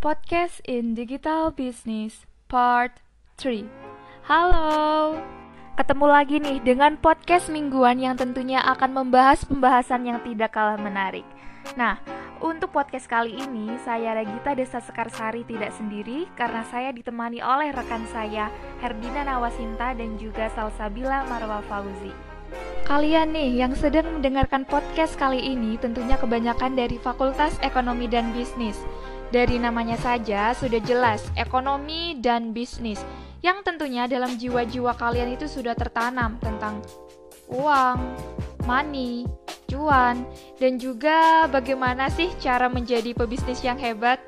Podcast in Digital Business Part 3 Halo. Ketemu lagi nih dengan podcast mingguan yang tentunya akan membahas pembahasan yang tidak kalah menarik. Nah, untuk podcast kali ini saya Regita Desa Sekarsari tidak sendiri karena saya ditemani oleh rekan saya Herdina Nawasinta dan juga Salsabila Marwa Fauzi. Kalian nih yang sedang mendengarkan podcast kali ini tentunya kebanyakan dari Fakultas Ekonomi dan Bisnis. Dari namanya saja sudah jelas ekonomi dan bisnis yang tentunya dalam jiwa-jiwa kalian itu sudah tertanam tentang uang, money, cuan, dan juga bagaimana sih cara menjadi pebisnis yang hebat.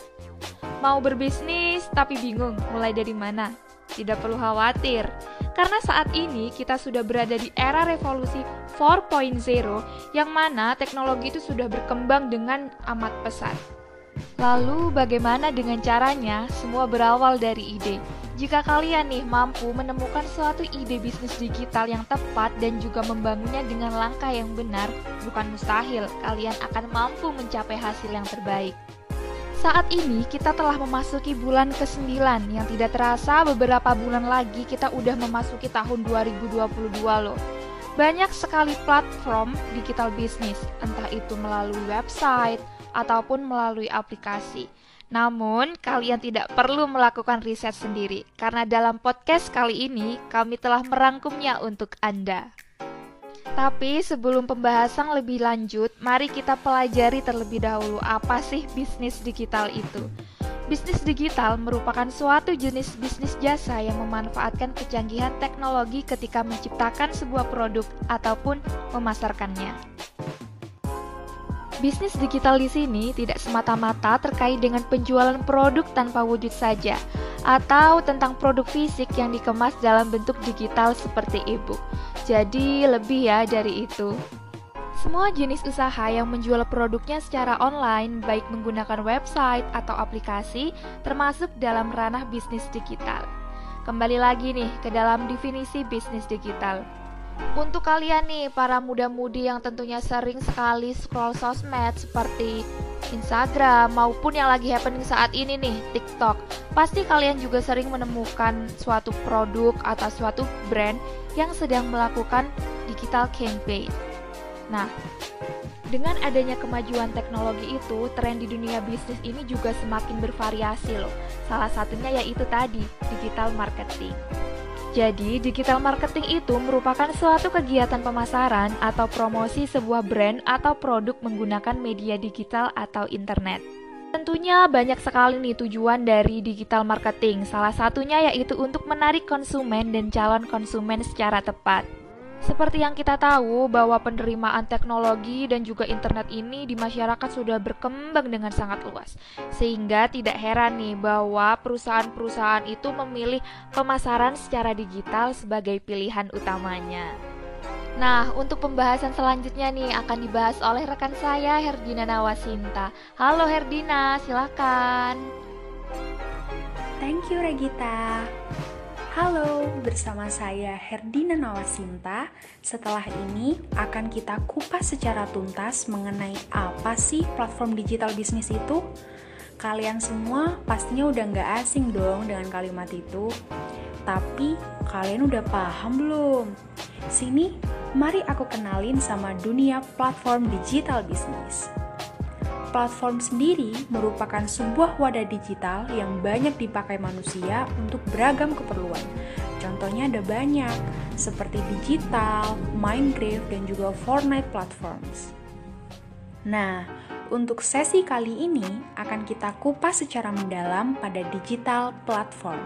Mau berbisnis tapi bingung mulai dari mana? Tidak perlu khawatir, karena saat ini kita sudah berada di era revolusi 4.0 yang mana teknologi itu sudah berkembang dengan amat pesat. Lalu bagaimana dengan caranya? Semua berawal dari ide. Jika kalian nih mampu menemukan suatu ide bisnis digital yang tepat dan juga membangunnya dengan langkah yang benar, bukan mustahil kalian akan mampu mencapai hasil yang terbaik. Saat ini kita telah memasuki bulan ke-9 yang tidak terasa beberapa bulan lagi kita udah memasuki tahun 2022 loh. Banyak sekali platform digital bisnis, entah itu melalui website ataupun melalui aplikasi. Namun, kalian tidak perlu melakukan riset sendiri karena dalam podcast kali ini kami telah merangkumnya untuk Anda. Tapi sebelum pembahasan lebih lanjut, mari kita pelajari terlebih dahulu apa sih bisnis digital itu. Bisnis digital merupakan suatu jenis bisnis jasa yang memanfaatkan kecanggihan teknologi ketika menciptakan sebuah produk ataupun memasarkannya. Bisnis digital di sini tidak semata-mata terkait dengan penjualan produk tanpa wujud saja, atau tentang produk fisik yang dikemas dalam bentuk digital seperti e-book. Jadi, lebih ya dari itu. Semua jenis usaha yang menjual produknya secara online, baik menggunakan website atau aplikasi, termasuk dalam ranah bisnis digital. Kembali lagi nih ke dalam definisi bisnis digital. Untuk kalian nih, para muda-mudi yang tentunya sering sekali scroll sosmed seperti Instagram maupun yang lagi happening saat ini nih, TikTok. Pasti kalian juga sering menemukan suatu produk atau suatu brand yang sedang melakukan digital campaign. Nah, dengan adanya kemajuan teknologi itu, tren di dunia bisnis ini juga semakin bervariasi loh. Salah satunya yaitu tadi, digital marketing. Jadi, digital marketing itu merupakan suatu kegiatan pemasaran atau promosi sebuah brand atau produk menggunakan media digital atau internet. Tentunya banyak sekali nih tujuan dari digital marketing. Salah satunya yaitu untuk menarik konsumen dan calon konsumen secara tepat. Seperti yang kita tahu bahwa penerimaan teknologi dan juga internet ini di masyarakat sudah berkembang dengan sangat luas. Sehingga tidak heran nih bahwa perusahaan-perusahaan itu memilih pemasaran secara digital sebagai pilihan utamanya. Nah, untuk pembahasan selanjutnya nih akan dibahas oleh rekan saya Herdina Nawasinta. Halo Herdina, silakan. Thank you Regita. Halo, bersama saya Herdina Nawasinta. Setelah ini akan kita kupas secara tuntas mengenai apa sih platform digital bisnis itu. Kalian semua pastinya udah nggak asing dong dengan kalimat itu. Tapi kalian udah paham belum? Sini, mari aku kenalin sama dunia platform digital bisnis. Platform sendiri merupakan sebuah wadah digital yang banyak dipakai manusia untuk beragam keperluan. Contohnya ada banyak, seperti digital, Minecraft, dan juga Fortnite platforms. Nah, untuk sesi kali ini akan kita kupas secara mendalam pada digital platform.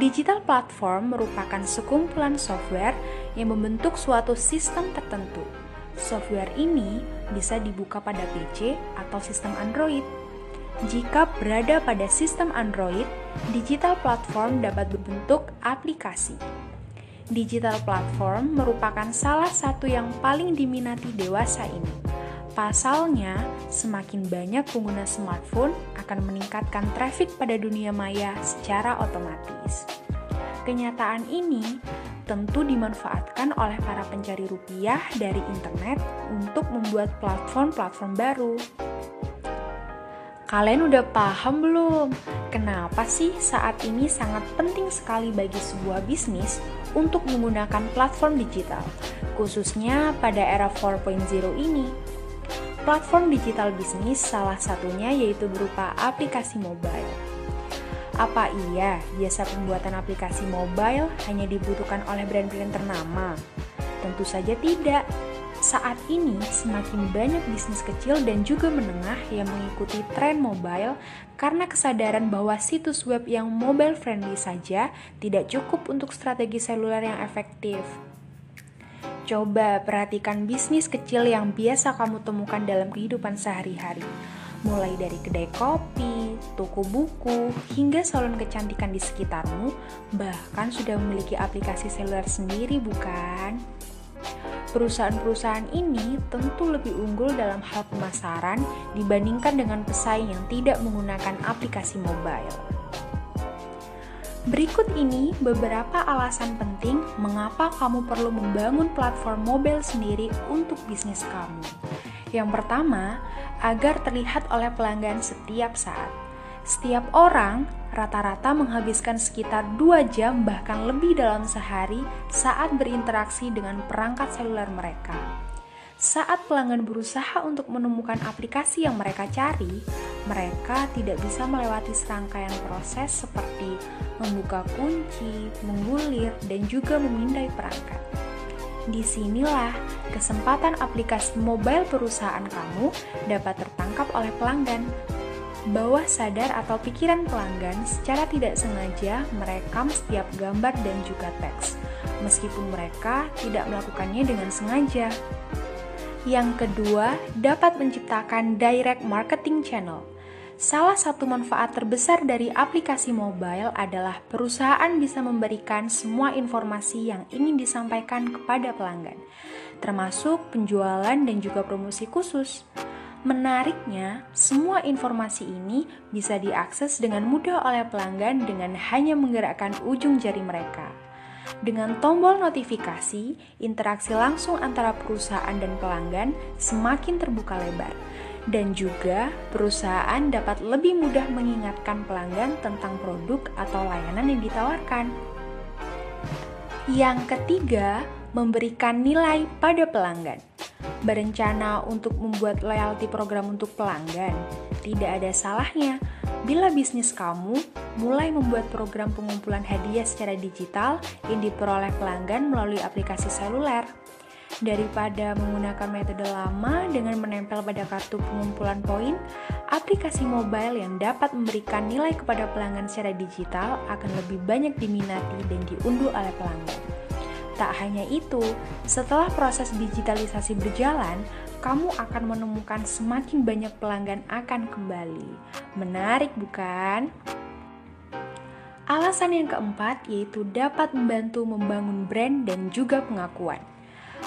Digital platform merupakan sekumpulan software yang membentuk suatu sistem tertentu Software ini bisa dibuka pada PC atau sistem Android. Jika berada pada sistem Android, digital platform dapat berbentuk aplikasi. Digital platform merupakan salah satu yang paling diminati dewasa ini. Pasalnya, semakin banyak pengguna smartphone akan meningkatkan traffic pada dunia maya secara otomatis. Kenyataan ini tentu dimanfaatkan oleh para pencari rupiah dari internet untuk membuat platform-platform baru. Kalian udah paham belum? Kenapa sih saat ini sangat penting sekali bagi sebuah bisnis untuk menggunakan platform digital, khususnya pada era 4.0 ini? Platform digital bisnis salah satunya yaitu berupa aplikasi mobile. Apa iya jasa pembuatan aplikasi mobile hanya dibutuhkan oleh brand-brand ternama? Tentu saja tidak. Saat ini semakin banyak bisnis kecil dan juga menengah yang mengikuti tren mobile karena kesadaran bahwa situs web yang mobile friendly saja tidak cukup untuk strategi seluler yang efektif. Coba perhatikan bisnis kecil yang biasa kamu temukan dalam kehidupan sehari-hari. Mulai dari kedai kopi, toko buku, hingga salon kecantikan di sekitarmu, bahkan sudah memiliki aplikasi seluler sendiri, bukan? Perusahaan-perusahaan ini tentu lebih unggul dalam hal pemasaran dibandingkan dengan pesaing yang tidak menggunakan aplikasi mobile. Berikut ini beberapa alasan penting mengapa kamu perlu membangun platform mobile sendiri untuk bisnis kamu. Yang pertama, agar terlihat oleh pelanggan setiap saat. Setiap orang rata-rata menghabiskan sekitar 2 jam bahkan lebih dalam sehari saat berinteraksi dengan perangkat seluler mereka. Saat pelanggan berusaha untuk menemukan aplikasi yang mereka cari, mereka tidak bisa melewati serangkaian proses seperti membuka kunci, menggulir, dan juga memindai perangkat. Di sinilah kesempatan aplikasi mobile perusahaan kamu dapat tertangkap oleh pelanggan bawah sadar atau pikiran pelanggan secara tidak sengaja merekam setiap gambar dan juga teks, meskipun mereka tidak melakukannya dengan sengaja. Yang kedua, dapat menciptakan direct marketing channel. Salah satu manfaat terbesar dari aplikasi mobile adalah perusahaan bisa memberikan semua informasi yang ingin disampaikan kepada pelanggan, termasuk penjualan dan juga promosi khusus. Menariknya, semua informasi ini bisa diakses dengan mudah oleh pelanggan dengan hanya menggerakkan ujung jari mereka. Dengan tombol notifikasi, interaksi langsung antara perusahaan dan pelanggan semakin terbuka lebar, dan juga perusahaan dapat lebih mudah mengingatkan pelanggan tentang produk atau layanan yang ditawarkan. Yang ketiga, memberikan nilai pada pelanggan berencana untuk membuat loyalty program untuk pelanggan, tidak ada salahnya bila bisnis kamu mulai membuat program pengumpulan hadiah secara digital yang diperoleh pelanggan melalui aplikasi seluler. Daripada menggunakan metode lama dengan menempel pada kartu pengumpulan poin, aplikasi mobile yang dapat memberikan nilai kepada pelanggan secara digital akan lebih banyak diminati dan diunduh oleh pelanggan. Tak hanya itu, setelah proses digitalisasi berjalan, kamu akan menemukan semakin banyak pelanggan akan kembali. Menarik, bukan? Alasan yang keempat yaitu dapat membantu membangun brand dan juga pengakuan.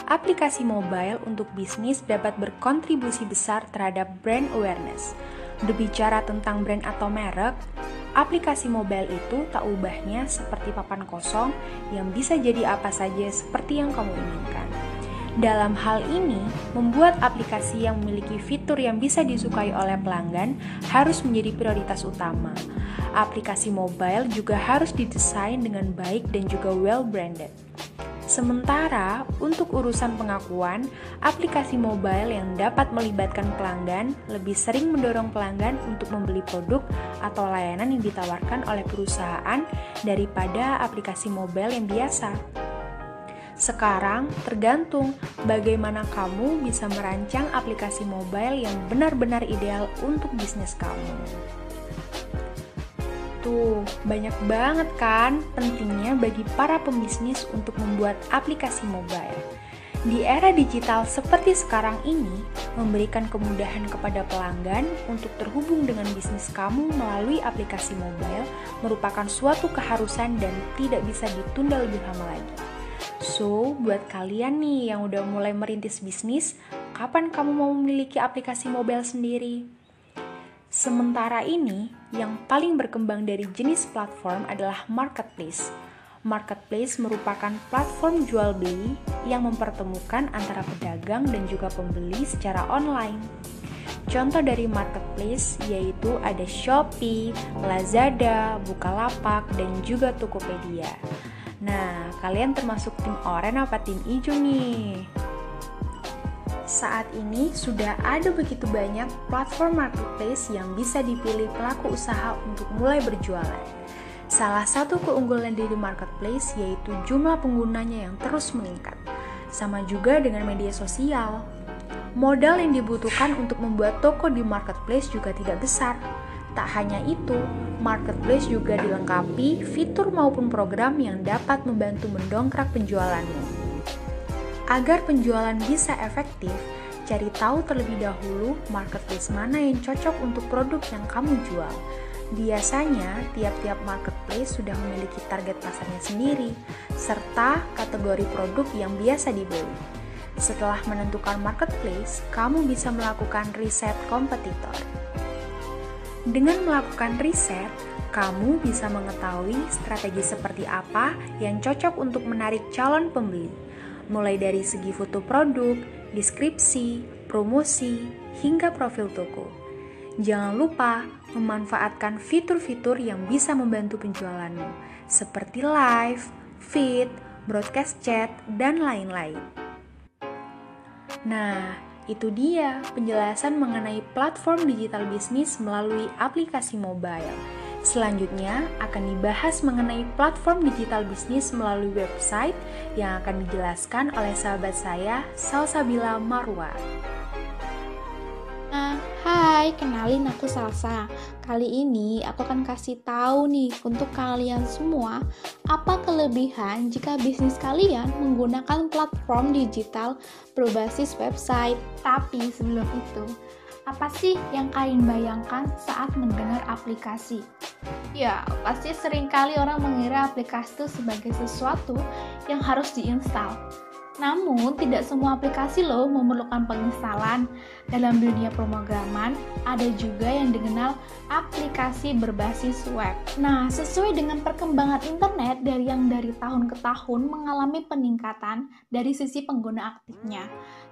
Aplikasi mobile untuk bisnis dapat berkontribusi besar terhadap brand awareness. Berbicara tentang brand atau merek, aplikasi mobile itu tak ubahnya seperti papan kosong yang bisa jadi apa saja seperti yang kamu inginkan. Dalam hal ini, membuat aplikasi yang memiliki fitur yang bisa disukai oleh pelanggan harus menjadi prioritas utama. Aplikasi mobile juga harus didesain dengan baik dan juga well-branded. Sementara untuk urusan pengakuan, aplikasi mobile yang dapat melibatkan pelanggan lebih sering mendorong pelanggan untuk membeli produk atau layanan yang ditawarkan oleh perusahaan daripada aplikasi mobile yang biasa. Sekarang tergantung bagaimana kamu bisa merancang aplikasi mobile yang benar-benar ideal untuk bisnis kamu. Tuh, banyak banget kan pentingnya bagi para pembisnis untuk membuat aplikasi mobile. Di era digital seperti sekarang ini, memberikan kemudahan kepada pelanggan untuk terhubung dengan bisnis kamu melalui aplikasi mobile merupakan suatu keharusan dan tidak bisa ditunda lebih lama lagi. So, buat kalian nih yang udah mulai merintis bisnis, kapan kamu mau memiliki aplikasi mobile sendiri? Sementara ini, yang paling berkembang dari jenis platform adalah marketplace. Marketplace merupakan platform jual beli yang mempertemukan antara pedagang dan juga pembeli secara online. contoh dari marketplace yaitu ada Shopee, Lazada, Bukalapak, dan juga Tokopedia. Nah, kalian termasuk tim oranye apa tim hijau nih? Saat ini sudah ada begitu banyak platform marketplace yang bisa dipilih pelaku usaha untuk mulai berjualan. Salah satu keunggulan dari marketplace yaitu jumlah penggunanya yang terus meningkat. Sama juga dengan media sosial. Modal yang dibutuhkan untuk membuat toko di marketplace juga tidak besar. Tak hanya itu, marketplace juga dilengkapi fitur maupun program yang dapat membantu mendongkrak penjualanmu. Agar penjualan bisa efektif, cari tahu terlebih dahulu marketplace mana yang cocok untuk produk yang kamu jual. Biasanya, tiap-tiap marketplace sudah memiliki target pasarnya sendiri, serta kategori produk yang biasa dibeli. Setelah menentukan marketplace, kamu bisa melakukan riset kompetitor. Dengan melakukan riset, kamu bisa mengetahui strategi seperti apa yang cocok untuk menarik calon pembeli mulai dari segi foto produk, deskripsi, promosi, hingga profil toko. Jangan lupa memanfaatkan fitur-fitur yang bisa membantu penjualanmu, seperti live, feed, broadcast chat, dan lain-lain. Nah, itu dia penjelasan mengenai platform digital bisnis melalui aplikasi mobile. Selanjutnya akan dibahas mengenai platform digital bisnis melalui website yang akan dijelaskan oleh sahabat saya, Salsabila Marwa. Nah, hai, kenalin aku Salsa. Kali ini aku akan kasih tahu nih untuk kalian semua apa kelebihan jika bisnis kalian menggunakan platform digital berbasis website. Tapi sebelum itu, apa sih yang kalian bayangkan saat mendengar aplikasi? Ya, pasti sering kali orang mengira aplikasi itu sebagai sesuatu yang harus diinstal. Namun, tidak semua aplikasi loh memerlukan penginstalan. Dalam dunia pemrograman, ada juga yang dikenal aplikasi berbasis web. Nah, sesuai dengan perkembangan internet dari yang dari tahun ke tahun mengalami peningkatan dari sisi pengguna aktifnya.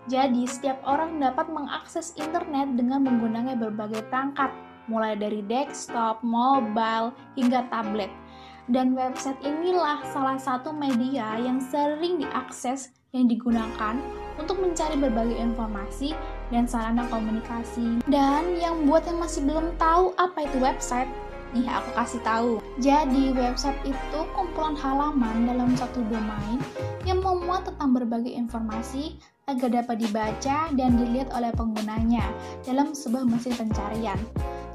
Jadi, setiap orang dapat mengakses internet dengan menggunakan berbagai perangkat, mulai dari desktop, mobile, hingga tablet. Dan website inilah salah satu media yang sering diakses yang digunakan untuk mencari berbagai informasi dan sarana komunikasi. Dan yang buat yang masih belum tahu apa itu website, nih aku kasih tahu. Jadi website itu kumpulan halaman dalam satu domain yang memuat tentang berbagai informasi agar dapat dibaca dan dilihat oleh penggunanya dalam sebuah mesin pencarian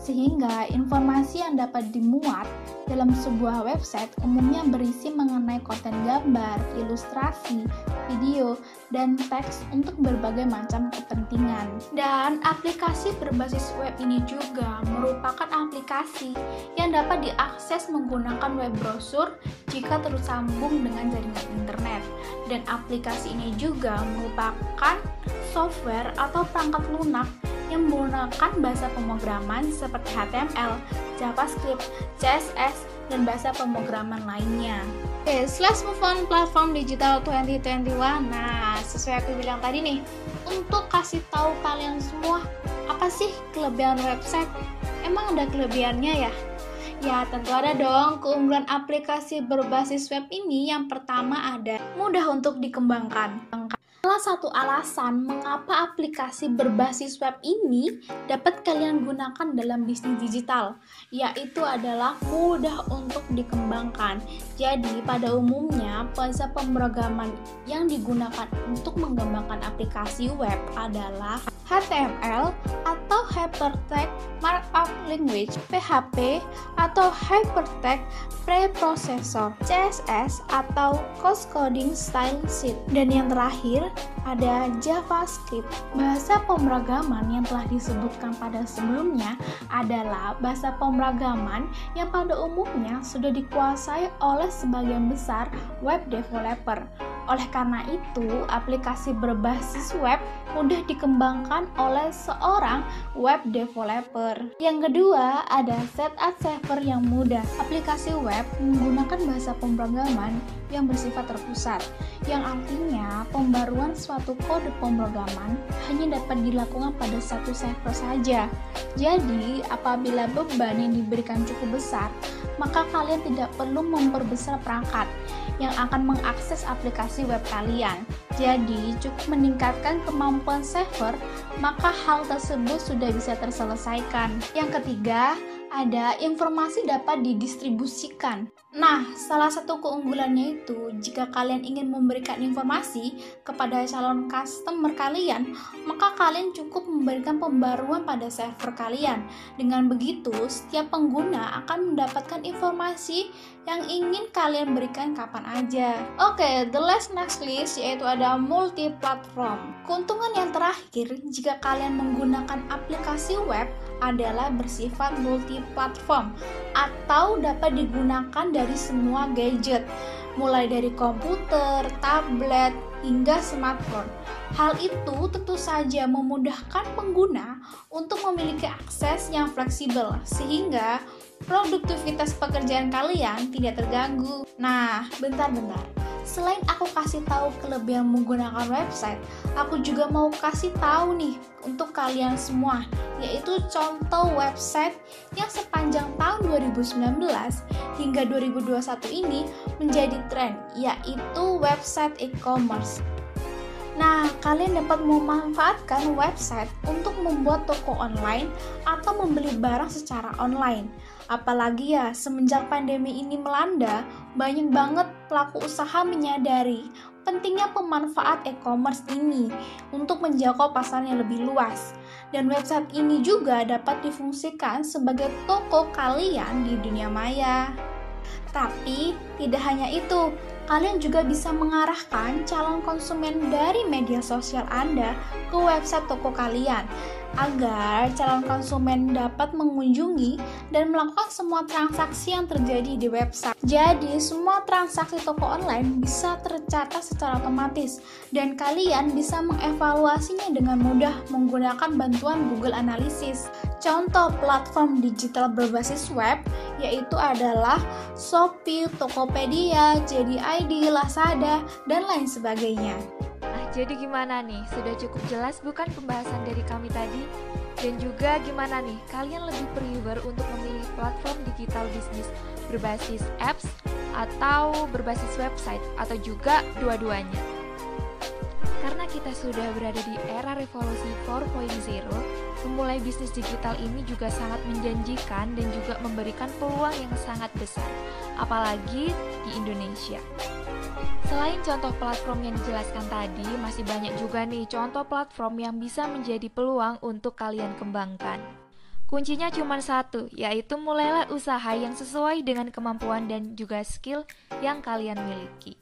sehingga informasi yang dapat dimuat dalam sebuah website umumnya berisi mengenai konten gambar, ilustrasi, video, dan teks untuk berbagai macam kepentingan. Dan aplikasi berbasis web ini juga merupakan aplikasi yang dapat diakses menggunakan web browser jika tersambung dengan jaringan internet. Dan aplikasi ini juga merupakan software atau perangkat lunak yang menggunakan bahasa pemrograman seperti HTML, JavaScript, CSS, dan bahasa pemrograman lainnya. Oke, okay, let's move on platform digital 2021. Nah, sesuai aku bilang tadi nih, untuk kasih tahu kalian semua, apa sih kelebihan website? Emang ada kelebihannya ya? Ya, tentu ada dong. Keunggulan aplikasi berbasis web ini yang pertama ada mudah untuk dikembangkan. Salah satu alasan mengapa aplikasi berbasis web ini dapat kalian gunakan dalam bisnis digital, yaitu adalah mudah untuk dikembangkan. Jadi, pada umumnya, bahasa pemrograman yang digunakan untuk mengembangkan aplikasi web adalah HTML atau Hypertext Markup Language, PHP atau Hypertext Preprocessor, CSS atau Cross Coding Style Sheet. Dan yang terakhir, ada JavaScript. Bahasa pemrograman yang telah disebutkan pada sebelumnya adalah bahasa pemrograman yang pada umumnya sudah dikuasai oleh sebagian besar web developer Oleh karena itu, aplikasi berbasis web mudah dikembangkan oleh seorang web developer. Yang kedua, ada setup server yang mudah. Aplikasi web menggunakan bahasa pemrograman yang bersifat terpusat, yang artinya pembaruan suatu kode pemrograman hanya dapat dilakukan pada satu server saja. Jadi, apabila beban yang diberikan cukup besar, maka kalian tidak perlu memperbesar perangkat yang akan mengakses aplikasi web kalian. Jadi, cukup meningkatkan kemampuan server, maka hal tersebut sudah bisa terselesaikan. Yang ketiga, ada informasi dapat didistribusikan. Nah, salah satu keunggulannya itu, jika kalian ingin memberikan informasi kepada calon customer kalian, maka kalian cukup memberikan pembaruan pada server kalian. Dengan begitu, setiap pengguna akan mendapatkan informasi yang ingin kalian berikan kapan aja. Oke, okay, the last next list yaitu ada multi platform. Keuntungan yang terakhir jika kalian menggunakan aplikasi web adalah bersifat multi platform atau dapat digunakan dari semua gadget, mulai dari komputer, tablet, hingga smartphone. Hal itu tentu saja memudahkan pengguna untuk memiliki akses yang fleksibel, sehingga produktivitas pekerjaan kalian tidak terganggu. Nah, bentar-bentar. Selain aku kasih tahu kelebihan menggunakan website, aku juga mau kasih tahu nih untuk kalian semua, yaitu contoh website yang sepanjang tahun 2019 hingga 2021 ini menjadi tren, yaitu website e-commerce. Nah, kalian dapat memanfaatkan website untuk membuat toko online atau membeli barang secara online. Apalagi ya, semenjak pandemi ini melanda, banyak banget pelaku usaha menyadari pentingnya pemanfaat e-commerce ini untuk menjangkau pasar yang lebih luas. Dan website ini juga dapat difungsikan sebagai toko kalian di dunia maya. Tapi tidak hanya itu, kalian juga bisa mengarahkan calon konsumen dari media sosial Anda ke website toko kalian agar calon konsumen dapat mengunjungi dan melakukan semua transaksi yang terjadi di website. Jadi, semua transaksi toko online bisa tercatat secara otomatis dan kalian bisa mengevaluasinya dengan mudah menggunakan bantuan Google Analytics. Contoh platform digital berbasis web yaitu adalah Shopee, Tokopedia, JDID, Lazada, dan lain sebagainya. Jadi gimana nih? Sudah cukup jelas bukan pembahasan dari kami tadi? Dan juga gimana nih, kalian lebih prefer untuk memilih platform digital bisnis berbasis apps atau berbasis website atau juga dua-duanya? Karena kita sudah berada di era revolusi 4.0, memulai bisnis digital ini juga sangat menjanjikan dan juga memberikan peluang yang sangat besar, apalagi di Indonesia. Selain contoh platform yang dijelaskan tadi, masih banyak juga nih contoh platform yang bisa menjadi peluang untuk kalian kembangkan. Kuncinya cuma satu, yaitu mulailah usaha yang sesuai dengan kemampuan dan juga skill yang kalian miliki.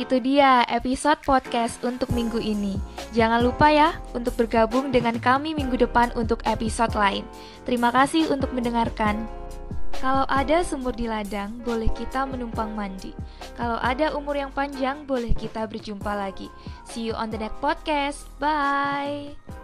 Itu dia episode podcast untuk minggu ini. Jangan lupa ya untuk bergabung dengan kami minggu depan untuk episode lain. Terima kasih untuk mendengarkan. Kalau ada sumur di ladang, boleh kita menumpang mandi. Kalau ada umur yang panjang, boleh kita berjumpa lagi. See you on the next podcast. Bye.